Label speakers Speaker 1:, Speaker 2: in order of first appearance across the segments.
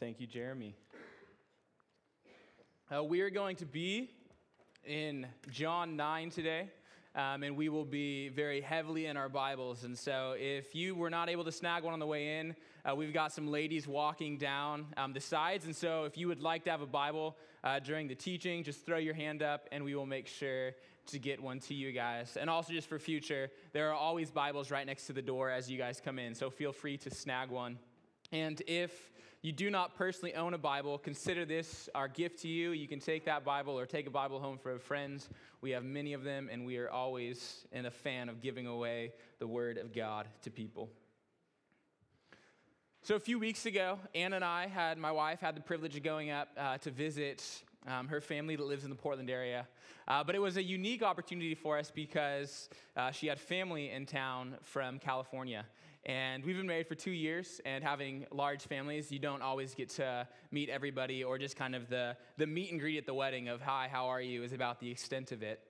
Speaker 1: Thank you, Jeremy. Uh, we are going to be in John 9 today, um, and we will be very heavily in our Bibles. And so, if you were not able to snag one on the way in, uh, we've got some ladies walking down um, the sides. And so, if you would like to have a Bible uh, during the teaching, just throw your hand up, and we will make sure to get one to you guys. And also, just for future, there are always Bibles right next to the door as you guys come in. So, feel free to snag one. And if you do not personally own a Bible, consider this our gift to you. You can take that Bible or take a Bible home for friends. We have many of them, and we are always in a fan of giving away the Word of God to people. So, a few weeks ago, Ann and I had, my wife, had the privilege of going up uh, to visit um, her family that lives in the Portland area. Uh, but it was a unique opportunity for us because uh, she had family in town from California. And we've been married for two years, and having large families, you don't always get to meet everybody, or just kind of the, the meet and greet at the wedding of, Hi, how are you, is about the extent of it.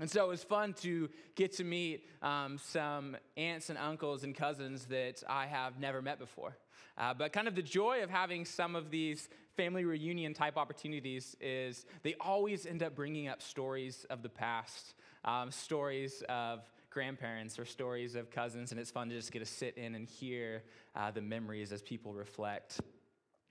Speaker 1: And so it was fun to get to meet um, some aunts and uncles and cousins that I have never met before. Uh, but kind of the joy of having some of these family reunion type opportunities is they always end up bringing up stories of the past, um, stories of grandparents or stories of cousins, and it's fun to just get to sit in and hear uh, the memories as people reflect.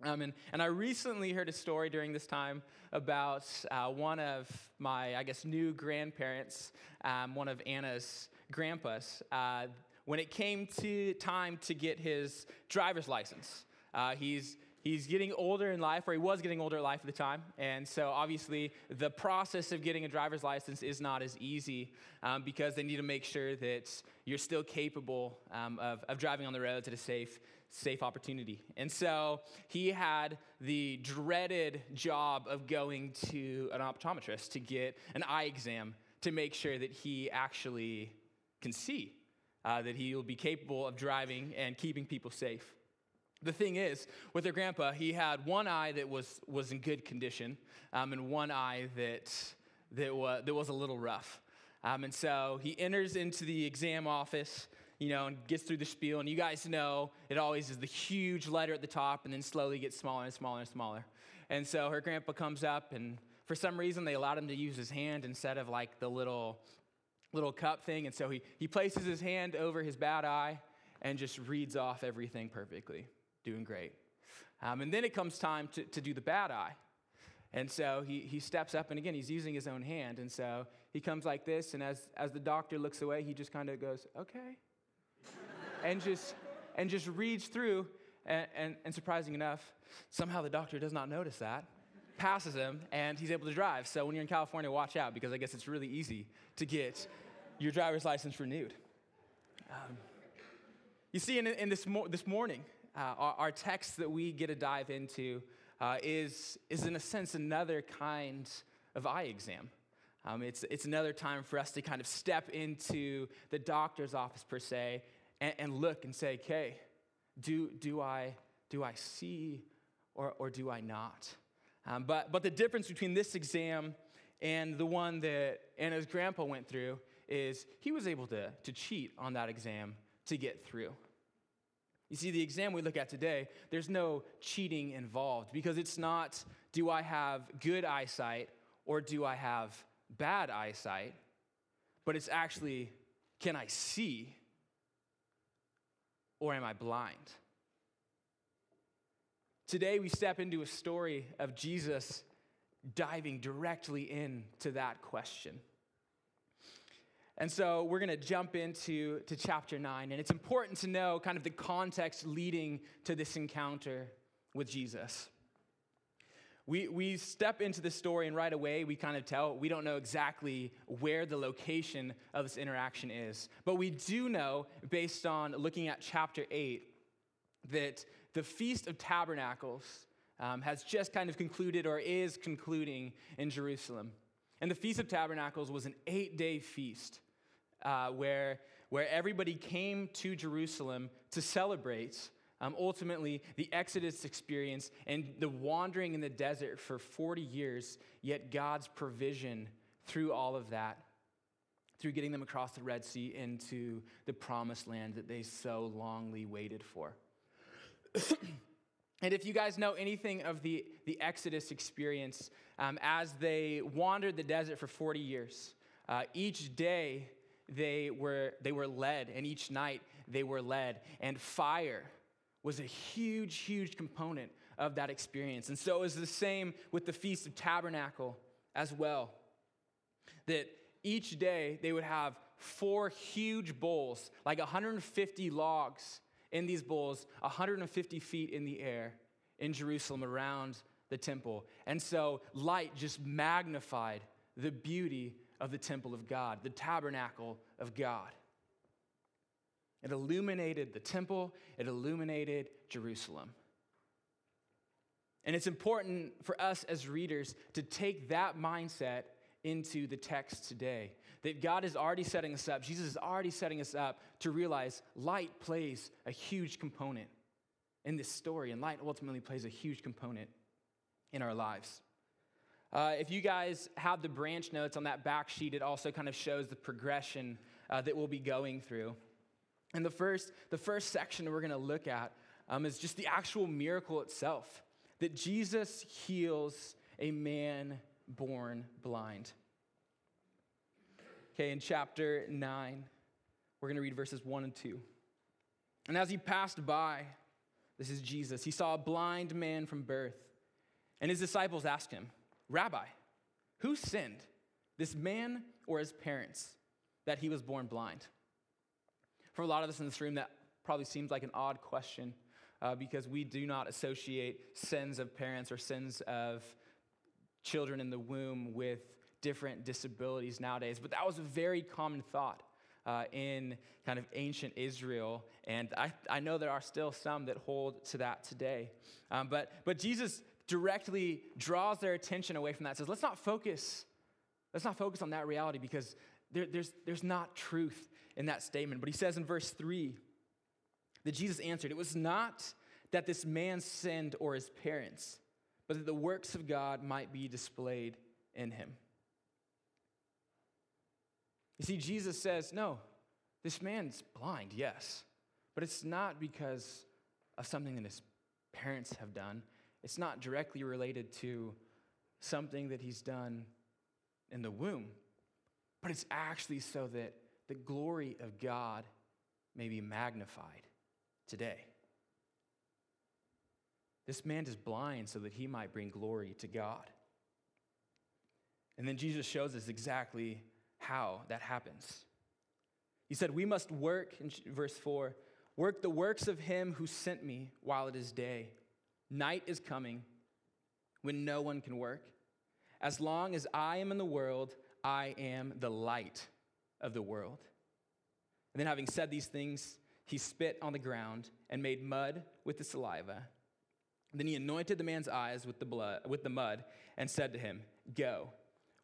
Speaker 1: Um, and, and I recently heard a story during this time about uh, one of my, I guess, new grandparents, um, one of Anna's grandpas. Uh, when it came to time to get his driver's license, uh, he's he's getting older in life, or he was getting older in life at the time. And so, obviously, the process of getting a driver's license is not as easy um, because they need to make sure that you're still capable um, of, of driving on the roads at a safe, safe opportunity. And so, he had the dreaded job of going to an optometrist to get an eye exam to make sure that he actually can see, uh, that he will be capable of driving and keeping people safe. The thing is, with her grandpa, he had one eye that was, was in good condition um, and one eye that, that, was, that was a little rough. Um, and so he enters into the exam office, you know, and gets through the spiel. And you guys know it always is the huge letter at the top and then slowly gets smaller and smaller and smaller. And so her grandpa comes up, and for some reason, they allowed him to use his hand instead of like the little, little cup thing. And so he, he places his hand over his bad eye and just reads off everything perfectly doing great. Um, and then it comes time to, to do the bad eye. And so he, he steps up, and again, he's using his own hand. And so he comes like this, and as, as the doctor looks away, he just kind of goes, okay. and, just, and just reads through. And, and, and surprising enough, somehow the doctor does not notice that, passes him, and he's able to drive. So when you're in California, watch out, because I guess it's really easy to get your driver's license renewed. Um, you see, in, in this, mo- this morning, our, our, text that we get to dive into uh, is, is, in a sense, another kind of eye exam. Um, it's, it's another time for us to kind of step into the doctor's office, per se, and, and look and say, okay, do, do, I, do I see or, or do I not? Um, but, but the difference between this exam and the one that Anna's grandpa went through is he was able to, to cheat on that exam to get through. You see, the exam we look at today, there's no cheating involved because it's not do I have good eyesight or do I have bad eyesight, but it's actually can I see or am I blind? Today, we step into a story of Jesus diving directly into that question. And so we're going to jump into to chapter 9. And it's important to know kind of the context leading to this encounter with Jesus. We, we step into the story, and right away we kind of tell we don't know exactly where the location of this interaction is. But we do know, based on looking at chapter 8, that the Feast of Tabernacles um, has just kind of concluded or is concluding in Jerusalem. And the Feast of Tabernacles was an eight day feast uh, where, where everybody came to Jerusalem to celebrate um, ultimately the Exodus experience and the wandering in the desert for 40 years, yet God's provision through all of that, through getting them across the Red Sea into the promised land that they so longly waited for. And if you guys know anything of the, the Exodus experience, um, as they wandered the desert for 40 years, uh, each day they were, they were led, and each night they were led. And fire was a huge, huge component of that experience. And so it was the same with the Feast of Tabernacle as well. That each day they would have four huge bowls, like 150 logs in these bowls, 150 feet in the air in Jerusalem around the temple. And so light just magnified the beauty of the temple of God, the tabernacle of God. It illuminated the temple, it illuminated Jerusalem. And it's important for us as readers to take that mindset into the text today. That God is already setting us up, Jesus is already setting us up to realize light plays a huge component in this story, and light ultimately plays a huge component in our lives. Uh, if you guys have the branch notes on that back sheet, it also kind of shows the progression uh, that we'll be going through. And the first, the first section we're going to look at um, is just the actual miracle itself that Jesus heals a man born blind. Okay, in chapter 9, we're going to read verses 1 and 2. And as he passed by, this is Jesus, he saw a blind man from birth. And his disciples asked him, Rabbi, who sinned, this man or his parents, that he was born blind? For a lot of us in this room, that probably seems like an odd question uh, because we do not associate sins of parents or sins of children in the womb with different disabilities nowadays. But that was a very common thought uh, in kind of ancient Israel. And I, I know there are still some that hold to that today. Um, but, but Jesus directly draws their attention away from that, says, let's not focus. Let's not focus on that reality because there, there's, there's not truth in that statement. But he says in verse 3 that Jesus answered, It was not that this man sinned or his parents, but that the works of God might be displayed in him. You see, Jesus says, No, this man's blind, yes, but it's not because of something that his parents have done. It's not directly related to something that he's done in the womb, but it's actually so that the glory of God may be magnified today. This man is blind so that he might bring glory to God. And then Jesus shows us exactly how that happens. He said, We must work, in verse 4, work the works of him who sent me while it is day. Night is coming when no one can work. As long as I am in the world, I am the light of the world. And then, having said these things, he spit on the ground and made mud with the saliva. Then he anointed the man's eyes with the, blood, with the mud and said to him, Go,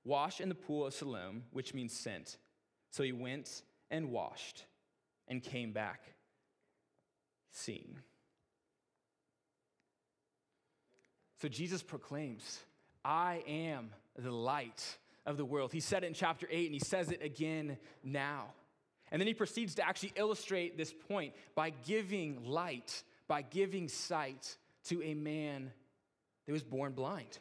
Speaker 1: wash in the pool of Siloam, which means sent. So he went and washed and came back seeing. So Jesus proclaims, I am the light of the world. He said it in chapter 8, and he says it again now. And then he proceeds to actually illustrate this point by giving light, by giving sight to a man that was born blind.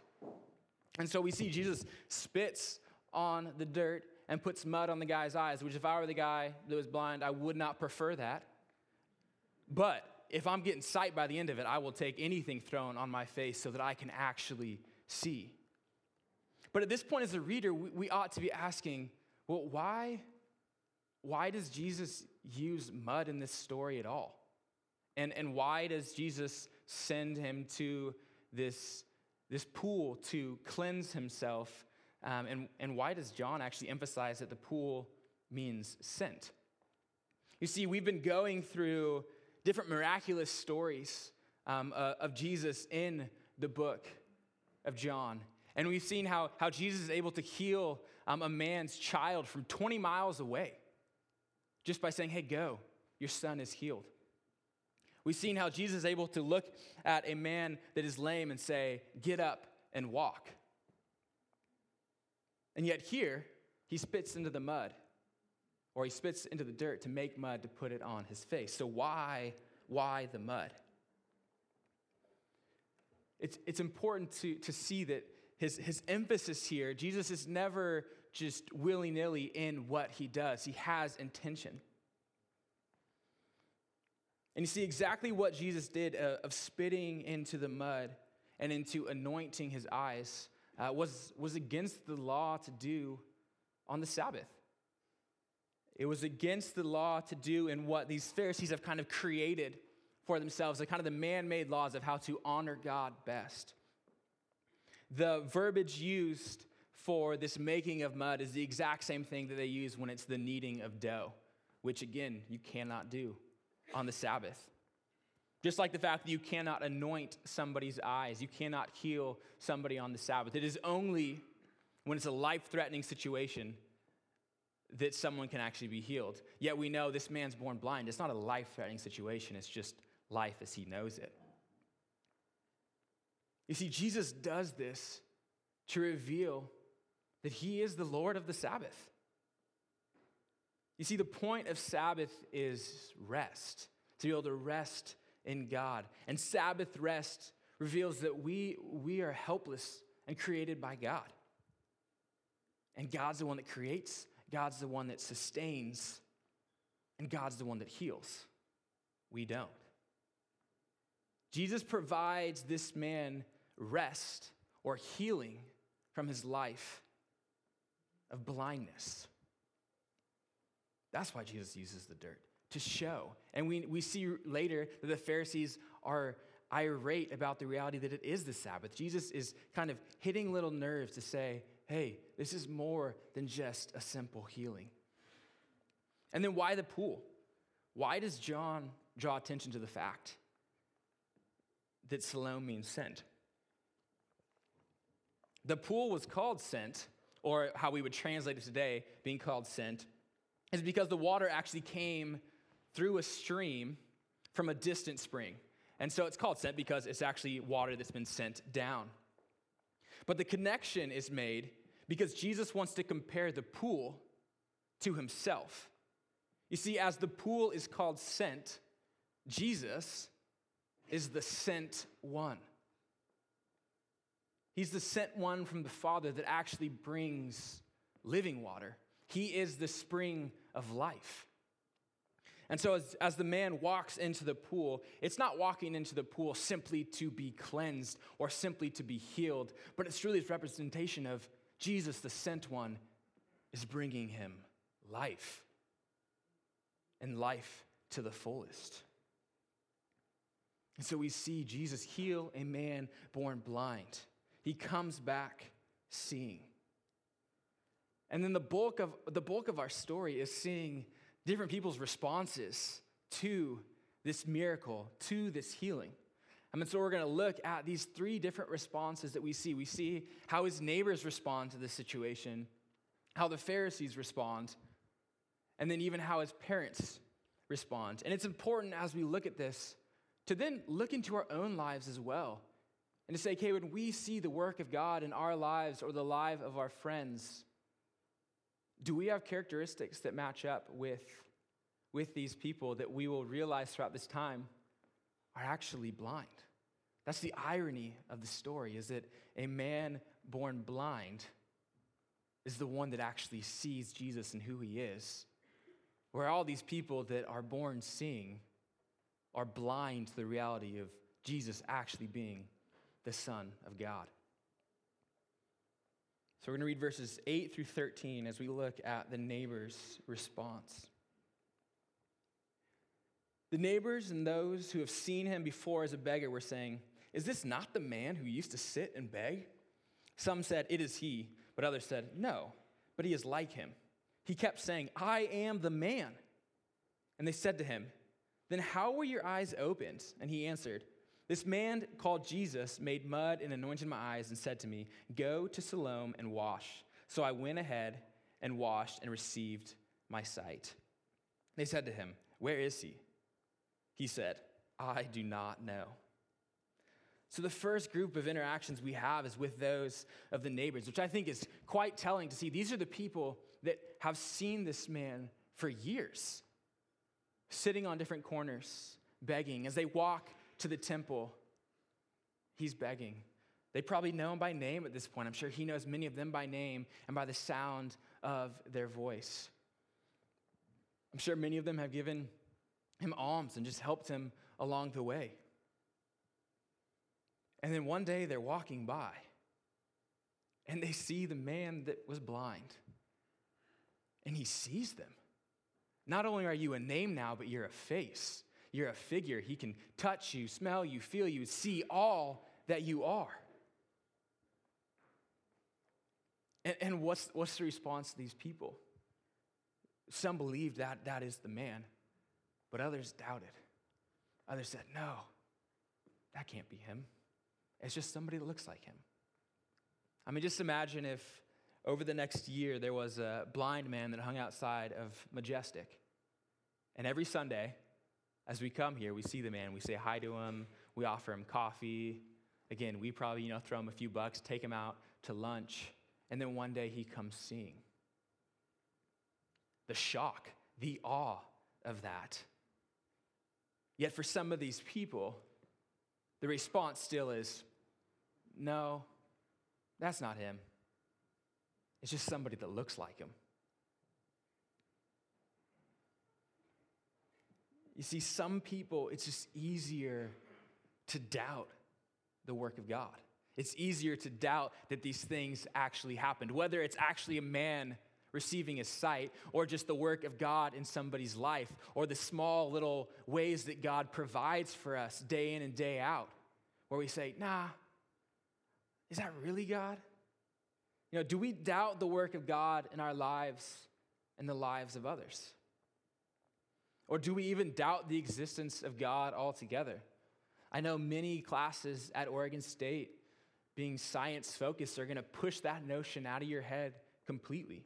Speaker 1: And so we see Jesus spits on the dirt and puts mud on the guy's eyes, which, if I were the guy that was blind, I would not prefer that. But if I'm getting sight by the end of it, I will take anything thrown on my face so that I can actually see. But at this point, as a reader, we, we ought to be asking, well, why, why does Jesus use mud in this story at all? And, and why does Jesus send him to this, this pool to cleanse himself? Um, and, and why does John actually emphasize that the pool means sent? You see, we've been going through different miraculous stories um, uh, of Jesus in the book of John. And we've seen how, how Jesus is able to heal um, a man's child from 20 miles away just by saying, hey, go, your son is healed. We've seen how Jesus is able to look at a man that is lame and say, get up and walk. And yet here, he spits into the mud or he spits into the dirt to make mud to put it on his face. So why, why the mud? it's, it's important to, to see that his, his emphasis here, Jesus is never just willy nilly in what he does, he has intention. And you see exactly what Jesus did uh, of spitting into the mud and into anointing his eyes uh, was, was against the law to do on the Sabbath. It was against the law to do in what these Pharisees have kind of created for themselves, the kind of the man made laws of how to honor God best. The verbiage used for this making of mud is the exact same thing that they use when it's the kneading of dough, which again, you cannot do on the Sabbath. Just like the fact that you cannot anoint somebody's eyes, you cannot heal somebody on the Sabbath. It is only when it's a life threatening situation that someone can actually be healed. Yet we know this man's born blind. It's not a life threatening situation, it's just life as he knows it. You see, Jesus does this to reveal that he is the Lord of the Sabbath. You see, the point of Sabbath is rest, to be able to rest in God. And Sabbath rest reveals that we, we are helpless and created by God. And God's the one that creates, God's the one that sustains, and God's the one that heals. We don't. Jesus provides this man rest or healing from his life of blindness. That's why Jesus uses the dirt to show. And we, we see later that the Pharisees are irate about the reality that it is the Sabbath. Jesus is kind of hitting little nerves to say, hey, this is more than just a simple healing. And then why the pool? Why does John draw attention to the fact that Siloam means sent? The pool was called sent, or how we would translate it today, being called sent, is because the water actually came through a stream from a distant spring. And so it's called sent because it's actually water that's been sent down. But the connection is made because Jesus wants to compare the pool to himself. You see, as the pool is called sent, Jesus is the sent one. He's the sent one from the Father that actually brings living water. He is the spring of life. And so, as, as the man walks into the pool, it's not walking into the pool simply to be cleansed or simply to be healed, but it's really this representation of Jesus, the sent one, is bringing him life and life to the fullest. And so we see Jesus heal a man born blind. He comes back seeing. And then the bulk of, the bulk of our story is seeing different people's responses to this miracle, to this healing. I mean, so we're going to look at these three different responses that we see. We see how his neighbors respond to this situation, how the Pharisees respond, and then even how his parents respond. And it's important as we look at this to then look into our own lives as well and to say, okay, when we see the work of God in our lives or the life of our friends, do we have characteristics that match up with, with these people that we will realize throughout this time are actually blind? That's the irony of the story is that a man born blind is the one that actually sees Jesus and who he is. Where all these people that are born seeing are blind to the reality of Jesus actually being the Son of God. So we're going to read verses 8 through 13 as we look at the neighbor's response. The neighbors and those who have seen him before as a beggar were saying, Is this not the man who used to sit and beg? Some said, It is he, but others said, No, but he is like him. He kept saying, I am the man. And they said to him, Then how were your eyes opened? And he answered, this man called Jesus made mud and anointed my eyes and said to me, Go to Siloam and wash. So I went ahead and washed and received my sight. They said to him, Where is he? He said, I do not know. So, the first group of interactions we have is with those of the neighbors, which I think is quite telling to see. These are the people that have seen this man for years, sitting on different corners, begging. As they walk to the temple, he's begging. They probably know him by name at this point. I'm sure he knows many of them by name and by the sound of their voice. I'm sure many of them have given him alms and just helped him along the way. And then one day they're walking by and they see the man that was blind. And he sees them. Not only are you a name now, but you're a face. You're a figure. He can touch you, smell you, feel you, see all that you are. And, and what's, what's the response to these people? Some believed that that is the man, but others doubted. Others said, no, that can't be him. It's just somebody that looks like him. I mean, just imagine if over the next year there was a blind man that hung outside of Majestic. And every Sunday, as we come here, we see the man, we say hi to him, we offer him coffee. Again, we probably, you know, throw him a few bucks, take him out to lunch, and then one day he comes seeing. The shock, the awe of that. Yet for some of these people, the response still is no, that's not him. It's just somebody that looks like him. You see, some people, it's just easier to doubt the work of God. It's easier to doubt that these things actually happened, whether it's actually a man receiving his sight or just the work of God in somebody's life or the small little ways that God provides for us day in and day out, where we say, nah, is that really God? You know, do we doubt the work of God in our lives and the lives of others? Or do we even doubt the existence of God altogether? I know many classes at Oregon State, being science focused, are going to push that notion out of your head completely.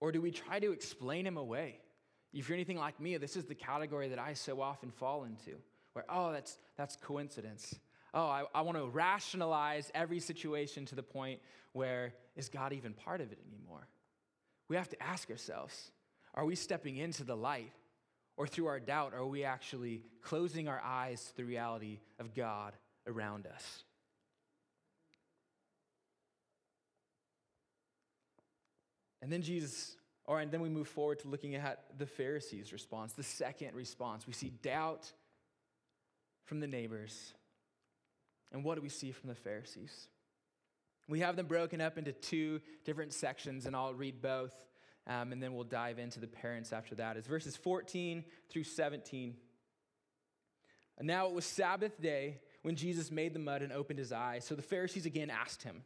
Speaker 1: Or do we try to explain him away? If you're anything like me, this is the category that I so often fall into, where, oh, that's, that's coincidence. Oh, I, I want to rationalize every situation to the point where, is God even part of it anymore? We have to ask ourselves are we stepping into the light? Or through our doubt, are we actually closing our eyes to the reality of God around us? And then Jesus, or and then we move forward to looking at the Pharisees' response, the second response. We see doubt from the neighbors. And what do we see from the Pharisees? We have them broken up into two different sections, and I'll read both um, and then we'll dive into the parents after that. It's verses 14 through 17. And now it was Sabbath day when Jesus made the mud and opened his eyes. So the Pharisees again asked him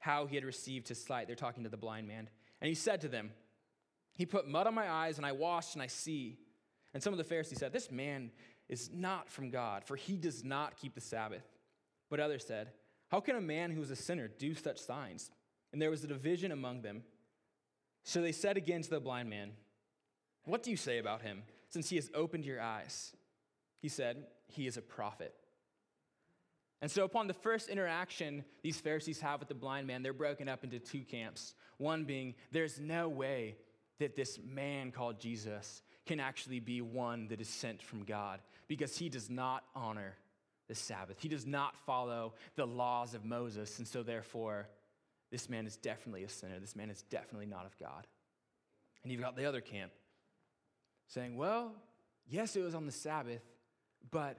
Speaker 1: how he had received his sight. They're talking to the blind man. And he said to them, He put mud on my eyes, and I washed, and I see. And some of the Pharisees said, This man is not from God, for he does not keep the Sabbath. But others said, How can a man who is a sinner do such signs? And there was a division among them. So they said again to the blind man, What do you say about him, since he has opened your eyes? He said, He is a prophet. And so, upon the first interaction these Pharisees have with the blind man, they're broken up into two camps. One being, there's no way that this man called Jesus can actually be one that is sent from God because he does not honor the Sabbath. He does not follow the laws of Moses. And so, therefore, this man is definitely a sinner. This man is definitely not of God. And you've got the other camp saying, well, yes, it was on the Sabbath, but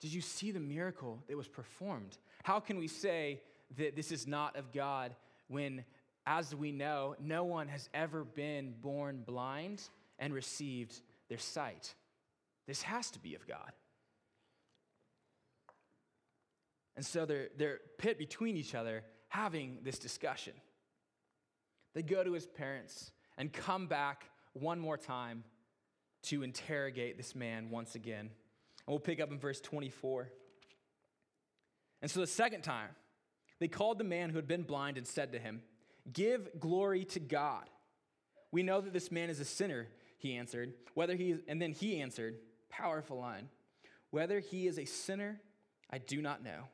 Speaker 1: did you see the miracle that was performed? How can we say that this is not of God when, as we know, no one has ever been born blind and received their sight? This has to be of God. And so they're, they're pit between each other having this discussion. They go to his parents and come back one more time to interrogate this man once again. And we'll pick up in verse 24. And so the second time, they called the man who had been blind and said to him, Give glory to God. We know that this man is a sinner, he answered. Whether he is, and then he answered, powerful line, whether he is a sinner, I do not know.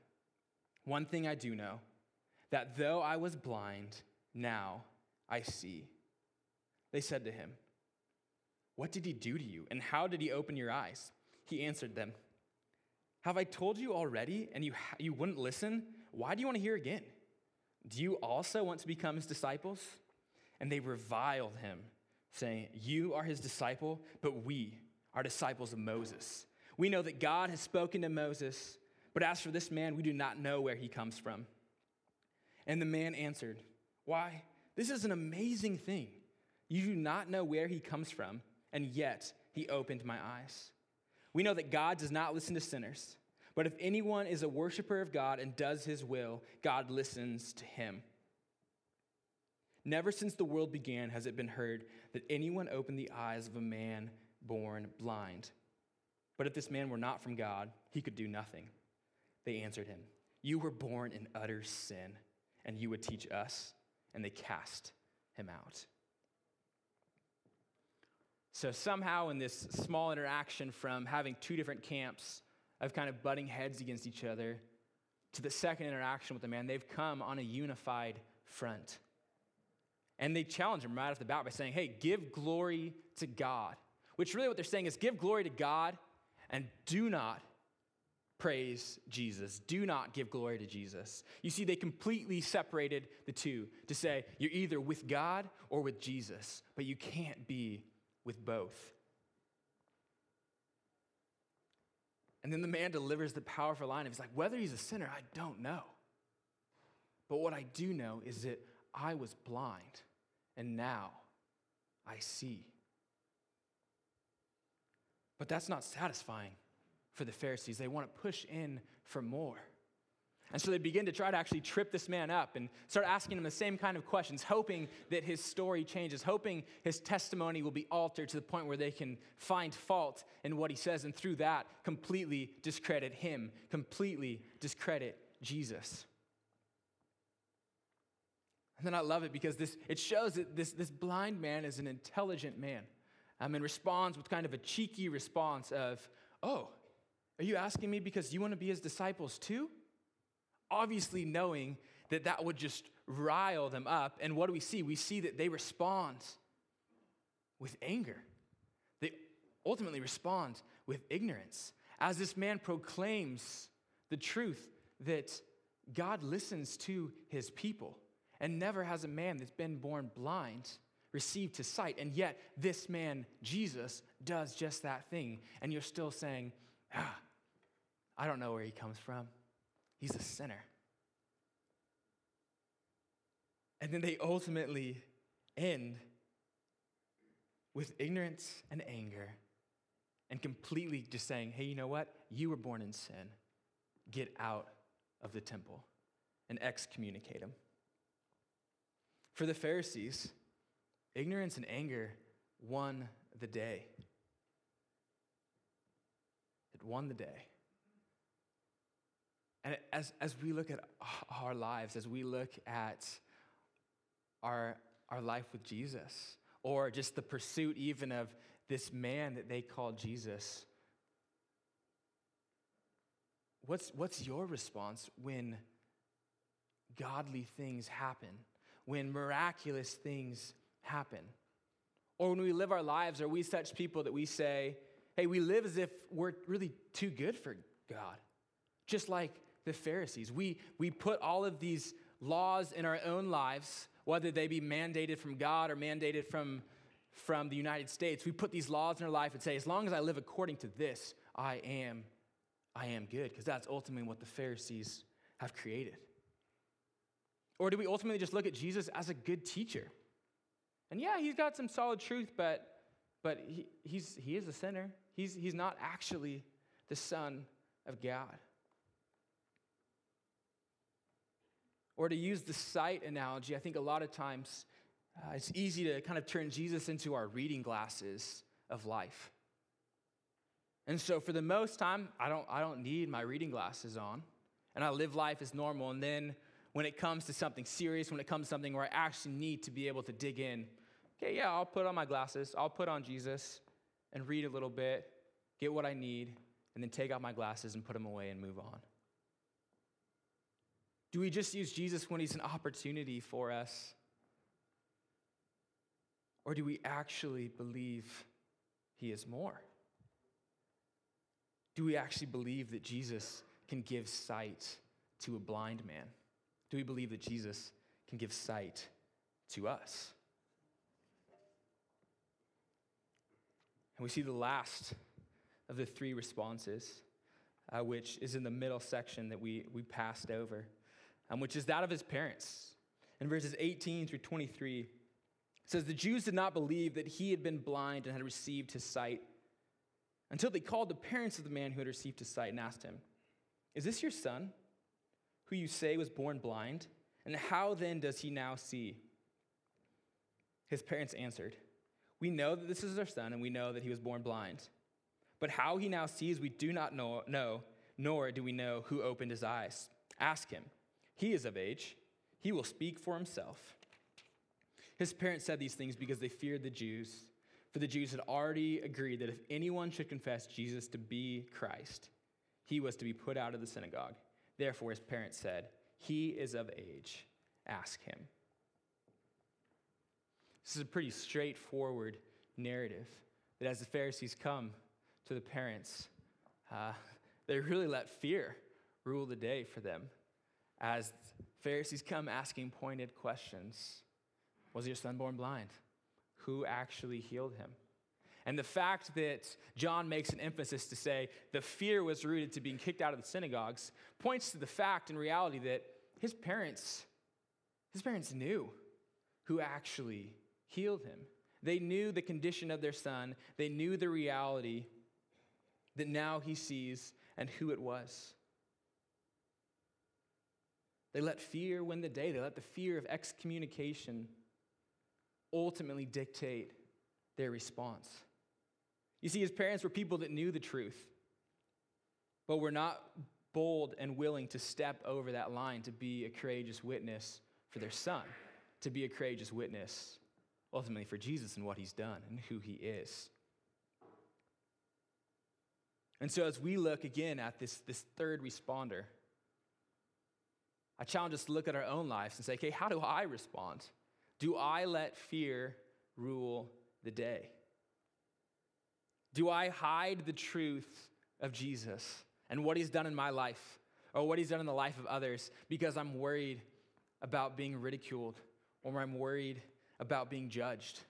Speaker 1: One thing I do know that though I was blind, now I see. They said to him, What did he do to you, and how did he open your eyes? He answered them, Have I told you already and you, you wouldn't listen? Why do you want to hear again? Do you also want to become his disciples? And they reviled him, saying, You are his disciple, but we are disciples of Moses. We know that God has spoken to Moses, but as for this man, we do not know where he comes from. And the man answered, Why, this is an amazing thing. You do not know where he comes from, and yet he opened my eyes. We know that God does not listen to sinners, but if anyone is a worshiper of God and does his will, God listens to him. Never since the world began has it been heard that anyone opened the eyes of a man born blind. But if this man were not from God, he could do nothing. They answered him, You were born in utter sin, and you would teach us. And they cast him out. So, somehow, in this small interaction from having two different camps of kind of butting heads against each other to the second interaction with the man, they've come on a unified front. And they challenge him right off the bat by saying, Hey, give glory to God. Which really what they're saying is give glory to God and do not praise Jesus. Do not give glory to Jesus. You see, they completely separated the two to say you're either with God or with Jesus, but you can't be with both. And then the man delivers the powerful line. of, He's like, whether he's a sinner, I don't know. But what I do know is that I was blind, and now I see. But that's not satisfying for the Pharisees. They want to push in for more. And so they begin to try to actually trip this man up and start asking him the same kind of questions, hoping that his story changes, hoping his testimony will be altered to the point where they can find fault in what he says, and through that, completely discredit him, completely discredit Jesus. And then I love it because this, it shows that this, this blind man is an intelligent man. Um, and responds with kind of a cheeky response of, Oh, are you asking me because you want to be his disciples too? obviously knowing that that would just rile them up. And what do we see? We see that they respond with anger. They ultimately respond with ignorance. As this man proclaims the truth that God listens to his people, and never has a man that's been born blind received his sight. And yet, this man, Jesus, does just that thing. And you're still saying, ah, I don't know where he comes from. He's a sinner. And then they ultimately end with ignorance and anger and completely just saying, hey, you know what? You were born in sin. Get out of the temple and excommunicate him. For the Pharisees, ignorance and anger won the day. It won the day. And as, as we look at our lives, as we look at our, our life with Jesus, or just the pursuit even of this man that they call Jesus, what's, what's your response when godly things happen, when miraculous things happen? Or when we live our lives, are we such people that we say, hey, we live as if we're really too good for God? Just like the Pharisees. We, we put all of these laws in our own lives, whether they be mandated from God or mandated from, from the United States. We put these laws in our life and say, as long as I live according to this, I am, I am good, because that's ultimately what the Pharisees have created. Or do we ultimately just look at Jesus as a good teacher? And yeah, he's got some solid truth, but, but he, he's, he is a sinner. He's, he's not actually the Son of God. Or to use the sight analogy, I think a lot of times uh, it's easy to kind of turn Jesus into our reading glasses of life. And so for the most time, I don't, I don't need my reading glasses on. And I live life as normal. And then when it comes to something serious, when it comes to something where I actually need to be able to dig in, okay, yeah, I'll put on my glasses, I'll put on Jesus and read a little bit, get what I need, and then take out my glasses and put them away and move on. Do we just use Jesus when he's an opportunity for us? Or do we actually believe he is more? do we actually believe that Jesus can give sight to a blind man? Do we believe that Jesus can give sight to us? And we see the last of the three responses, uh, which is in the middle section that we, we passed over, um, which is that of his parents. In verses 18 through 23, it says, The Jews did not believe that he had been blind and had received his sight until they called the parents of the man who had received his sight and asked him, Is this your son, who you say was born blind? And how then does he now see? His parents answered, we know that this is our son, and we know that he was born blind. But how he now sees, we do not know, nor do we know who opened his eyes. Ask him. He is of age, he will speak for himself. His parents said these things because they feared the Jews, for the Jews had already agreed that if anyone should confess Jesus to be Christ, he was to be put out of the synagogue. Therefore, his parents said, He is of age. Ask him. This is a pretty straightforward narrative that as the Pharisees come to the parents, uh, they really let fear rule the day for them. As Pharisees come asking pointed questions Was your son born blind? Who actually healed him? And the fact that John makes an emphasis to say the fear was rooted to being kicked out of the synagogues points to the fact in reality that his parents, his parents knew who actually healed him. They knew the condition of their son, they knew the reality that now he sees and who it was. They let fear win the day. They let the fear of excommunication ultimately dictate their response. You see, his parents were people that knew the truth, but were not bold and willing to step over that line to be a courageous witness for their son, to be a courageous witness ultimately for Jesus and what he's done and who he is. And so, as we look again at this, this third responder, I challenge us to look at our own lives and say, okay, how do I respond? Do I let fear rule the day? Do I hide the truth of Jesus and what he's done in my life or what he's done in the life of others because I'm worried about being ridiculed or I'm worried about being judged?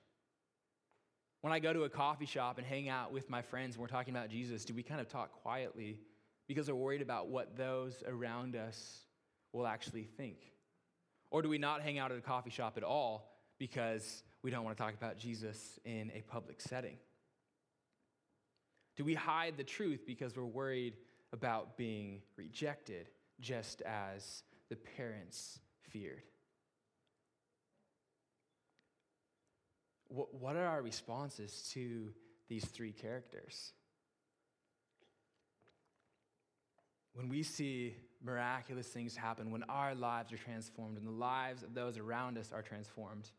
Speaker 1: When I go to a coffee shop and hang out with my friends and we're talking about Jesus, do we kind of talk quietly because we're worried about what those around us will actually think? Or do we not hang out at a coffee shop at all because we don't want to talk about Jesus in a public setting? Do we hide the truth because we're worried about being rejected, just as the parents feared? what are our responses to these three characters? When we see miraculous things happen, when our lives are transformed and the lives of those around us are transformed,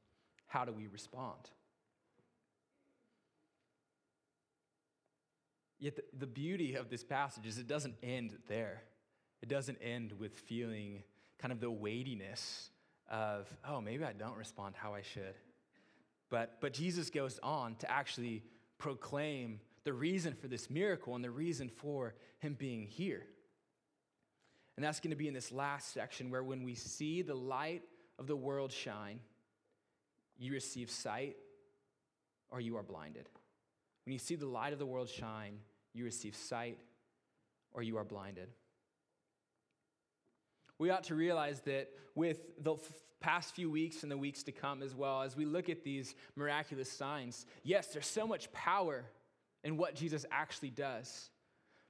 Speaker 1: how do we respond? Yet the, the beauty of this passage is it doesn't end there. It doesn't end with feeling kind of the weightiness of, oh, maybe I don't respond how I should. But, but Jesus goes on to actually proclaim the reason for this miracle and the reason for him being here. And that's going to be in this last section where when we see the light of the world shine, you receive sight or you are blinded. When you see the light of the world shine, you receive sight or you are blinded. We ought to realize that with the past few weeks and the weeks to come as well, as we look at these miraculous signs, yes, there's so much power in what Jesus actually does,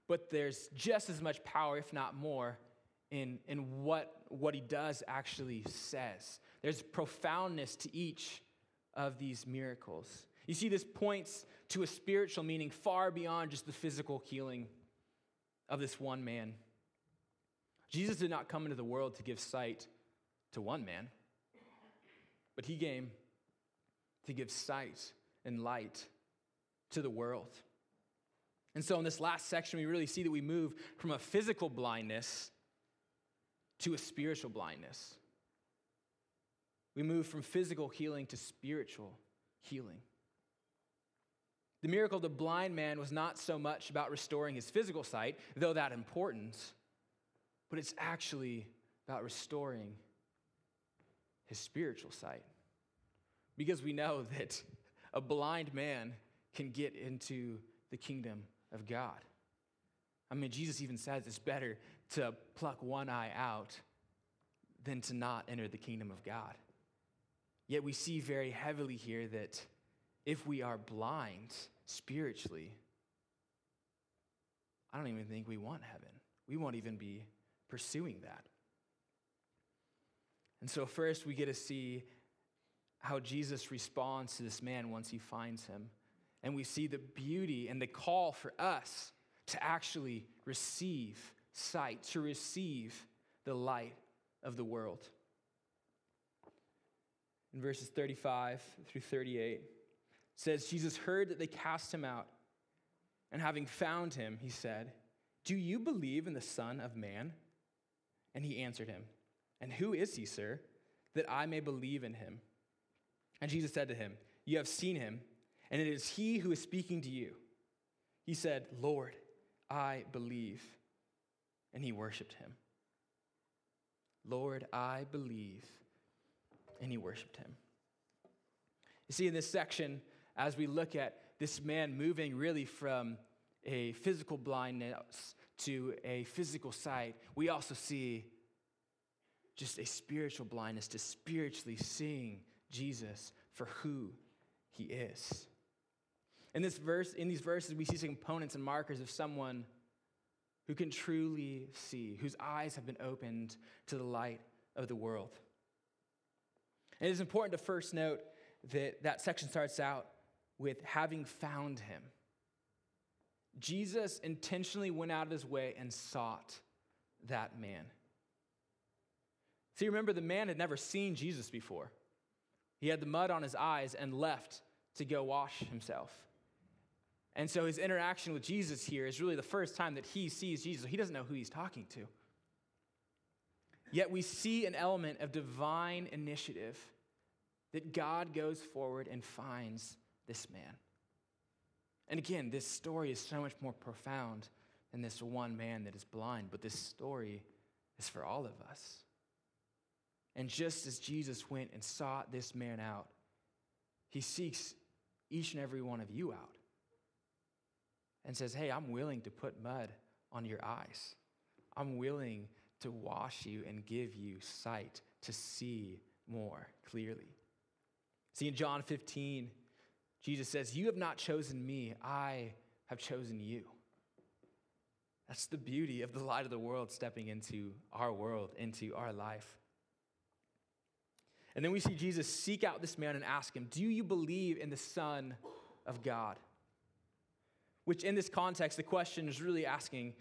Speaker 1: but there's just as much power, if not more, in, in what, what he does actually says. There's profoundness to each of these miracles. You see, this points to a spiritual meaning far beyond just the physical healing of this one man. Jesus did not come into the world to give sight to one man. But he came to give sight and light to the world. And so, in this last section, we really see that we move from a physical blindness to a spiritual blindness. We move from physical healing to spiritual healing. The miracle of the blind man was not so much about restoring his physical sight, though that important, but it's actually about restoring his spiritual sight. Because we know that a blind man can get into the kingdom of God. I mean, Jesus even says it's better to pluck one eye out than to not enter the kingdom of God. Yet we see very heavily here that if we are blind spiritually, I don't even think we want heaven. We won't even be pursuing that. And so, first, we get to see how Jesus responds to this man once he finds him. And we see the beauty and the call for us to actually receive sight, to receive the light of the world. In verses 35 through 38, says, Jesus heard that they cast him out, and having found him, he said, Do you believe in the Son of Man? And he answered him, And who is he, sir, that I may believe in him? And Jesus said to him, You have seen him, and it is he who is speaking to you. He said, Lord, I believe. And he worshiped him. Lord, I believe. And he worshiped him. You see, in this section, as we look at this man moving really from a physical blindness to a physical sight, we also see just a spiritual blindness to spiritually seeing Jesus for who he is. In this verse, in these verses, we see some components and markers of someone who can truly see, whose eyes have been opened to the light of the world. And it is important to first note that that section starts out with having found him. Jesus intentionally went out of his way and sought that man. See, remember, the man had never seen Jesus before. He had the mud on his eyes and left to go wash himself. And so his interaction with Jesus here is really the first time that he sees Jesus. He doesn't know who he's talking to. Yet we see an element of divine initiative that God goes forward and finds this man. And again, this story is so much more profound than this one man that is blind, but this story is for all of us. And just as Jesus went and sought this man out, he seeks each and every one of you out and says, Hey, I'm willing to put mud on your eyes. I'm willing to wash you and give you sight to see more clearly. See, in John 15, Jesus says, You have not chosen me, I have chosen you. That's the beauty of the light of the world stepping into our world, into our life. And then we see Jesus seek out this man and ask him, Do you believe in the Son of God? Which, in this context, the question is really asking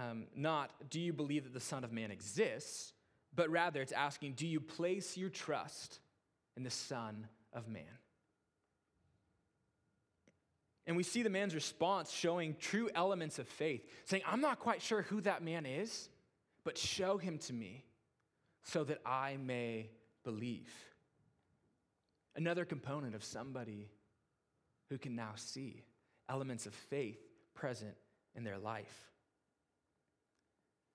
Speaker 1: um, not, Do you believe that the Son of Man exists? But rather, it's asking, Do you place your trust in the Son of Man? And we see the man's response showing true elements of faith, saying, I'm not quite sure who that man is, but show him to me so that I may believe. Another component of somebody who can now see elements of faith present in their life.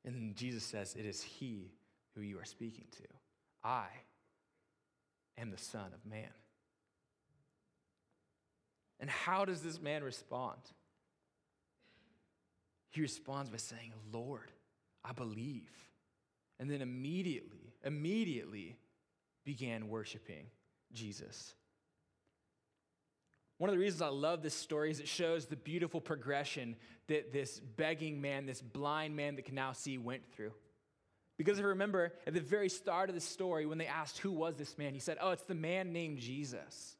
Speaker 1: And Jesus says, It is He who you are speaking to. I am the Son of Man. And how does this man respond? He responds by saying, Lord, I believe. And then immediately, immediately began worshiping Jesus. One of the reasons I love this story is it shows the beautiful progression that this begging man, this blind man that can now see, went through. Because if you remember, at the very start of the story, when they asked who was this man, he said, Oh, it's the man named Jesus.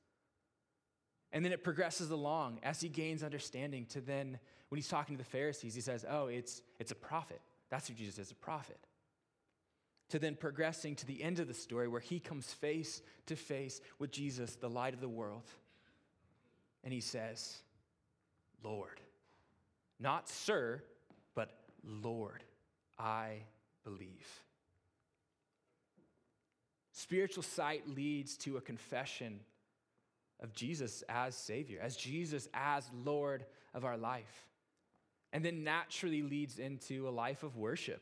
Speaker 1: And then it progresses along as he gains understanding to then, when he's talking to the Pharisees, he says, Oh, it's, it's a prophet. That's who Jesus is, a prophet. To then progressing to the end of the story where he comes face to face with Jesus, the light of the world and he says, Lord. Not sir, but Lord, I believe. Spiritual sight leads to a confession of Jesus as Savior, as Jesus as Lord of our life. And then naturally leads into a life of worship,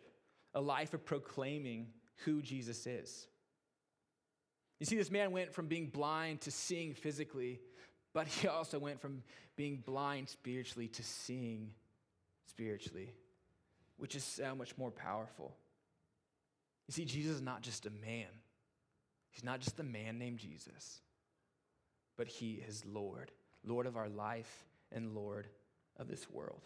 Speaker 1: a life of proclaiming who Jesus is. You see, this man went from being blind to seeing physically, but he also went from being blind spiritually to seeing spiritually, which is so much more powerful. You see, Jesus is not just a man, he's not just a man named Jesus, but he is Lord, Lord of our life and Lord of this world.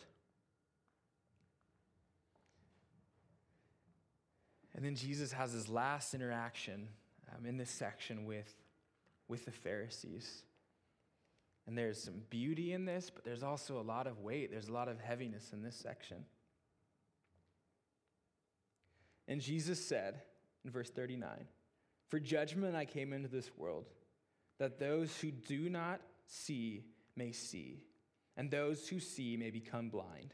Speaker 1: And then Jesus has his last interaction um, in this section with, with the Pharisees. And there's some beauty in this, but there's also a lot of weight. There's a lot of heaviness in this section. And Jesus said in verse 39 For judgment I came into this world, that those who do not see may see, and those who see may become blind.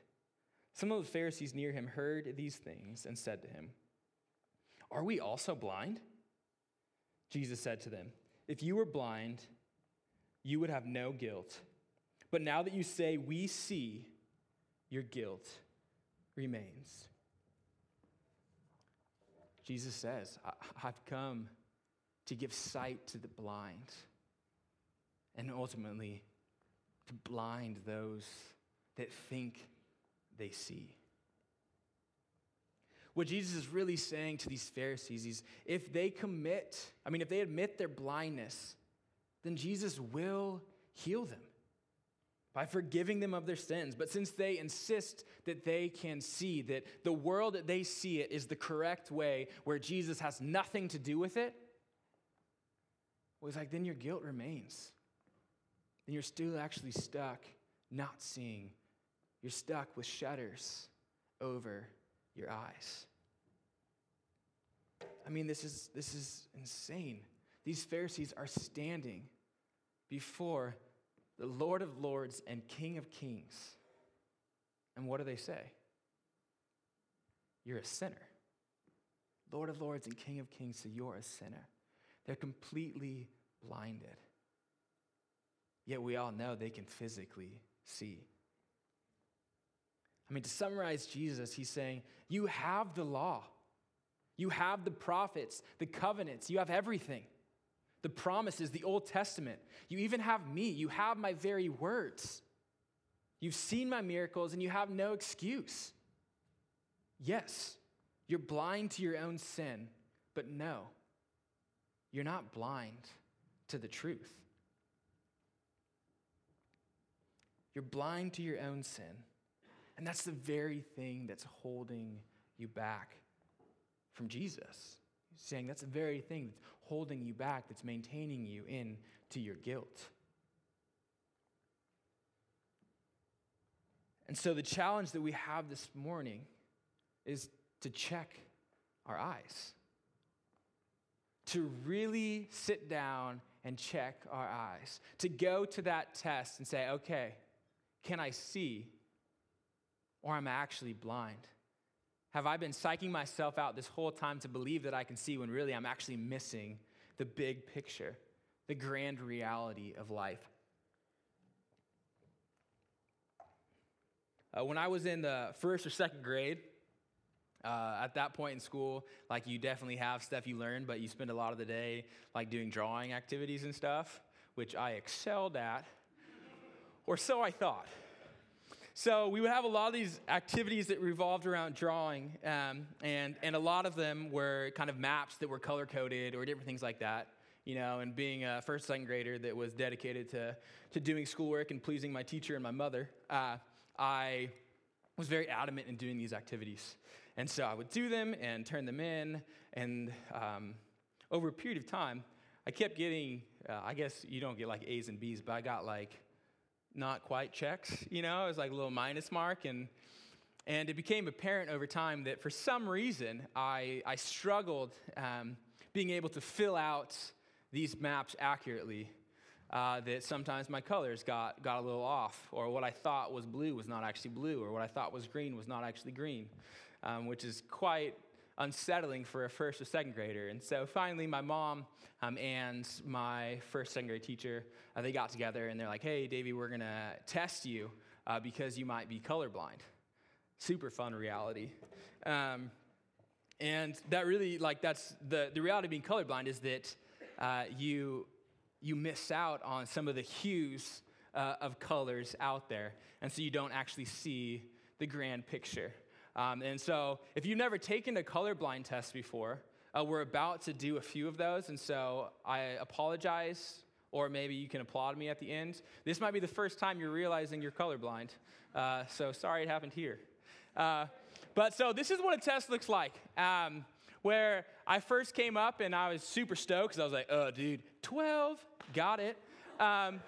Speaker 1: Some of the Pharisees near him heard these things and said to him, Are we also blind? Jesus said to them, If you were blind, you would have no guilt. But now that you say, We see, your guilt remains. Jesus says, I've come to give sight to the blind and ultimately to blind those that think they see. What Jesus is really saying to these Pharisees is if they commit, I mean, if they admit their blindness, then Jesus will heal them by forgiving them of their sins. But since they insist that they can see, that the world that they see it is the correct way, where Jesus has nothing to do with it, well, like, then your guilt remains. Then you're still actually stuck not seeing. You're stuck with shutters over your eyes. I mean, this is, this is insane. These Pharisees are standing before the Lord of Lords and King of Kings. And what do they say? You're a sinner. Lord of Lords and King of Kings so You're a sinner. They're completely blinded. Yet we all know they can physically see. I mean, to summarize Jesus, he's saying, You have the law, you have the prophets, the covenants, you have everything. The promises, the Old Testament. You even have me. You have my very words. You've seen my miracles and you have no excuse. Yes, you're blind to your own sin, but no, you're not blind to the truth. You're blind to your own sin. And that's the very thing that's holding you back from Jesus. Saying that's the very thing that's holding you back, that's maintaining you in to your guilt. And so the challenge that we have this morning is to check our eyes. To really sit down and check our eyes. To go to that test and say, okay, can I see or am I actually blind? Have I been psyching myself out this whole time to believe that I can see when really I'm actually missing the big picture, the grand reality of life? Uh, when I was in the first or second grade, uh, at that point in school, like you definitely have stuff you learn, but you spend a lot of the day like doing drawing activities and stuff, which I excelled at, or so I thought. So we would have a lot of these activities that revolved around drawing, um, and, and a lot of them were kind of maps that were color coded or different things like that. You know, and being a first, second grader that was dedicated to, to doing schoolwork and pleasing my teacher and my mother, uh, I was very adamant in doing these activities. And so I would do them and turn them in, and um, over a period of time, I kept getting, uh, I guess you don't get like A's and B's, but I got like not quite checks, you know, it was like a little minus mark. And, and it became apparent over time that for some reason I, I struggled um, being able to fill out these maps accurately. Uh, that sometimes my colors got, got a little off, or what I thought was blue was not actually blue, or what I thought was green was not actually green, um, which is quite unsettling for a first or second grader. And so finally, my mom um, and my first second grade teacher, uh, they got together and they're like, hey, Davey, we're going to test you uh, because you might be colorblind. Super fun reality. Um, and that really, like, that's the, the reality of being colorblind is that uh, you, you miss out on some of the hues uh, of colors out there. And so you don't actually see the grand picture. Um, and so, if you've never taken a colorblind test before, uh, we're about to do a few of those. And so, I apologize, or maybe you can applaud me at the end. This might be the first time you're realizing you're colorblind. Uh, so, sorry it happened here. Uh, but so, this is what a test looks like. Um, where I first came up and I was super stoked because I was like, oh, dude, 12, got it. Um,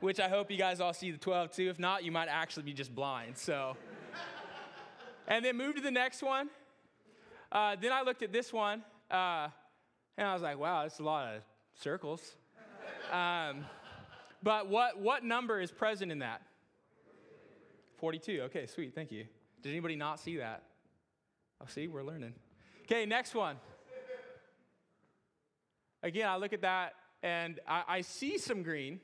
Speaker 1: which I hope you guys all see the 12 too. If not, you might actually be just blind. So and then moved to the next one. Uh, then I looked at this one, uh, and I was like, wow, that's a lot of circles. Um, but what, what number is present in that? 42. Okay, sweet. Thank you. Did anybody not see that? Oh, see, we're learning. Okay, next one. Again, I look at that and I, I see some green,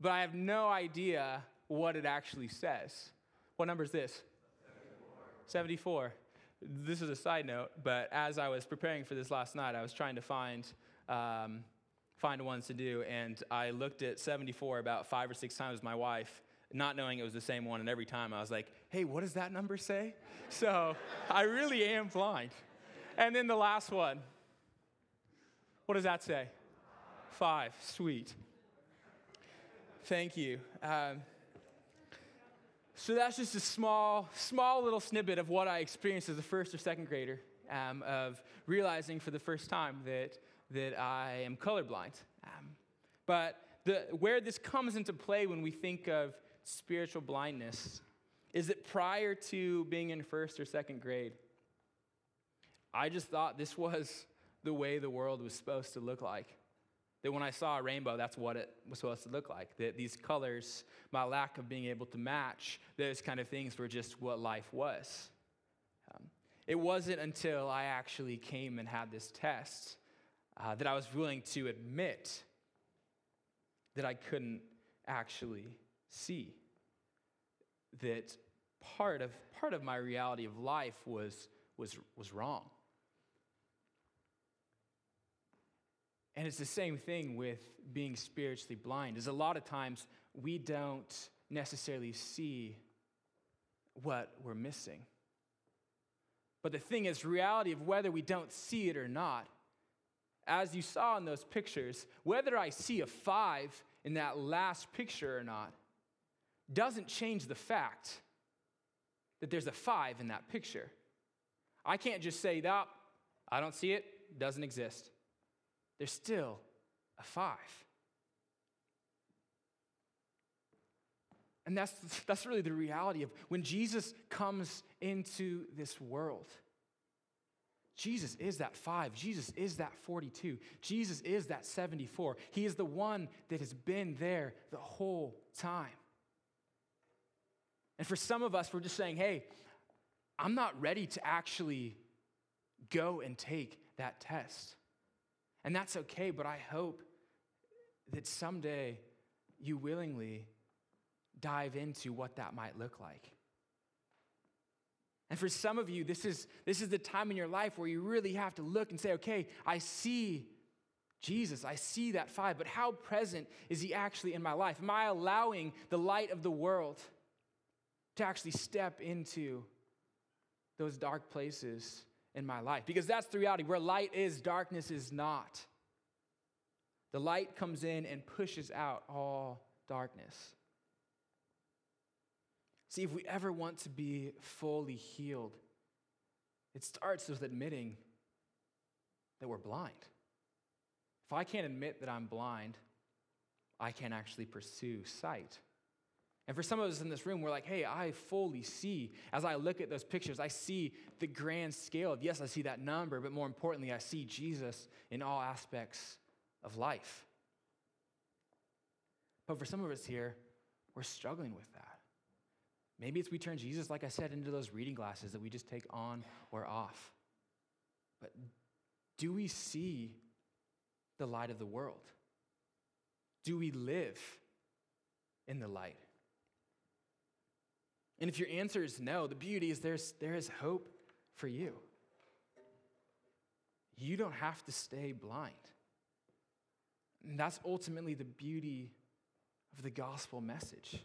Speaker 1: but I have no idea what it actually says. What number is this? 74. This is a side note, but as I was preparing for this last night, I was trying to find um, find ones to do, and I looked at 74 about five or six times with my wife, not knowing it was the same one. And every time I was like, "Hey, what does that number say?" So I really am blind. And then the last one. What does that say? Five. Sweet. Thank you. Um, so that's just a small, small little snippet of what I experienced as a first or second grader, um, of realizing for the first time that, that I am colorblind. Um, but the, where this comes into play when we think of spiritual blindness is that prior to being in first or second grade, I just thought this was the way the world was supposed to look like. That when I saw a rainbow, that's what it was supposed to look like. That these colors, my lack of being able to match those kind of things, were just what life was. Um, it wasn't until I actually came and had this test uh, that I was willing to admit that I couldn't actually see. That part of, part of my reality of life was, was, was wrong. And it's the same thing with being spiritually blind. Is a lot of times we don't necessarily see what we're missing. But the thing is, reality of whether we don't see it or not, as you saw in those pictures, whether I see a five in that last picture or not, doesn't change the fact that there's a five in that picture. I can't just say, that I don't see it, doesn't exist there's still a five. And that's, that's really the reality of when Jesus comes into this world. Jesus is that five. Jesus is that 42. Jesus is that 74. He is the one that has been there the whole time. And for some of us, we're just saying, hey, I'm not ready to actually go and take that test. And that's okay, but I hope that someday you willingly dive into what that might look like. And for some of you, this is, this is the time in your life where you really have to look and say, okay, I see Jesus, I see that five, but how present is he actually in my life? Am I allowing the light of the world to actually step into those dark places in my life. Because that's the reality. Where light is, darkness is not. The light comes in and pushes out all darkness. See, if we ever want to be fully healed, it starts with admitting that we're blind. If I can't admit that I'm blind, I can't actually pursue sight. And for some of us in this room, we're like, hey, I fully see, as I look at those pictures, I see the grand scale of, yes, I see that number, but more importantly, I see Jesus in all aspects of life. But for some of us here, we're struggling with that. Maybe it's we turn Jesus, like I said, into those reading glasses that we just take on or off. But do we see the light of the world? Do we live in the light? And if your answer is no, the beauty is there's, there is hope for you. You don't have to stay blind. And that's ultimately the beauty of the gospel message.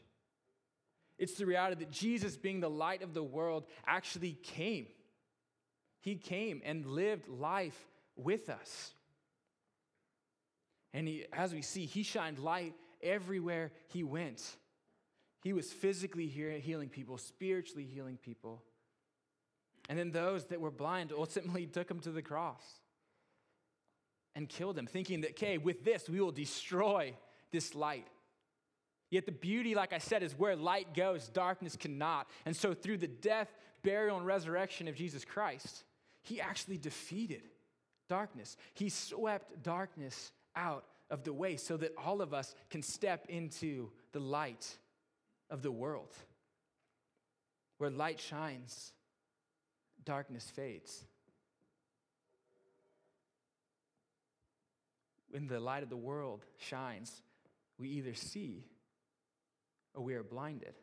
Speaker 1: It's the reality that Jesus, being the light of the world, actually came. He came and lived life with us. And he, as we see, he shined light everywhere he went. He was physically healing people, spiritually healing people. And then those that were blind ultimately took him to the cross and killed him, thinking that, okay, with this, we will destroy this light. Yet the beauty, like I said, is where light goes, darkness cannot. And so, through the death, burial, and resurrection of Jesus Christ, he actually defeated darkness. He swept darkness out of the way so that all of us can step into the light of the world. Where light shines, darkness fades. When the light of the world shines, we either see or we are blinded.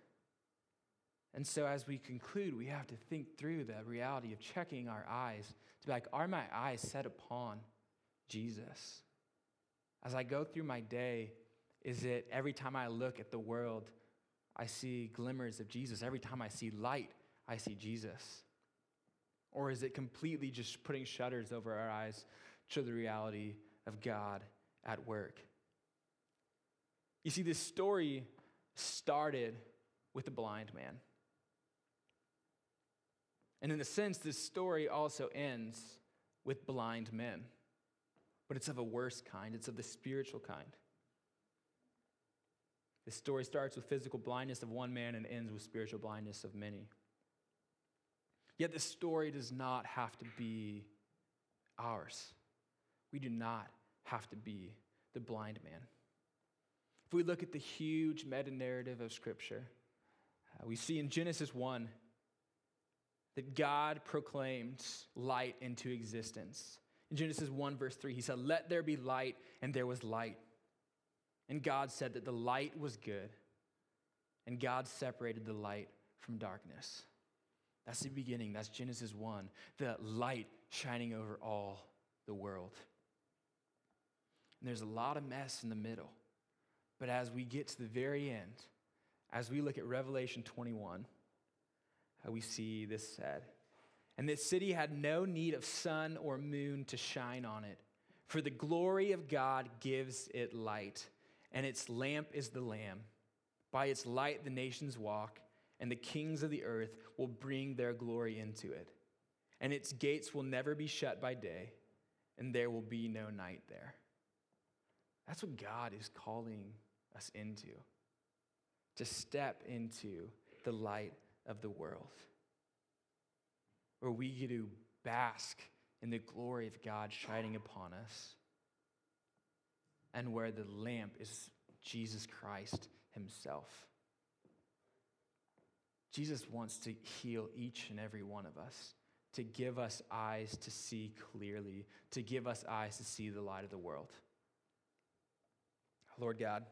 Speaker 1: And so, as we conclude, we have to think through the reality of checking our eyes to be like, are my eyes set upon Jesus? As I go through my day, is it every time I look at the world, I see glimmers of Jesus? Every time I see light, I see Jesus? Or is it completely just putting shutters over our eyes to the reality of God at work? You see, this story started with a blind man. And in a sense, this story also ends with blind men. But it's of a worse kind, it's of the spiritual kind. This story starts with physical blindness of one man and ends with spiritual blindness of many. Yet this story does not have to be ours. We do not have to be the blind man. If we look at the huge meta narrative of Scripture, uh, we see in Genesis 1 that God proclaimed light into existence. In Genesis 1, verse 3, he said, Let there be light, and there was light. And God said that the light was good, and God separated the light from darkness. That's the beginning. That's Genesis 1, the light shining over all the world. And there's a lot of mess in the middle. But as we get to the very end, as we look at Revelation 21, uh, we see this said. And this city had no need of sun or moon to shine on it, for the glory of God gives it light, and its lamp is the Lamb. By its light the nations walk, and the kings of the earth will bring their glory into it. And its gates will never be shut by day, and there will be no night there. That's what God is calling us into to step into the light of the world, where we get to bask in the glory of God shining upon us, and where the lamp is Jesus Christ Himself. Jesus wants to heal each and every one of us, to give us eyes to see clearly, to give us eyes to see the light of the world. Lord God,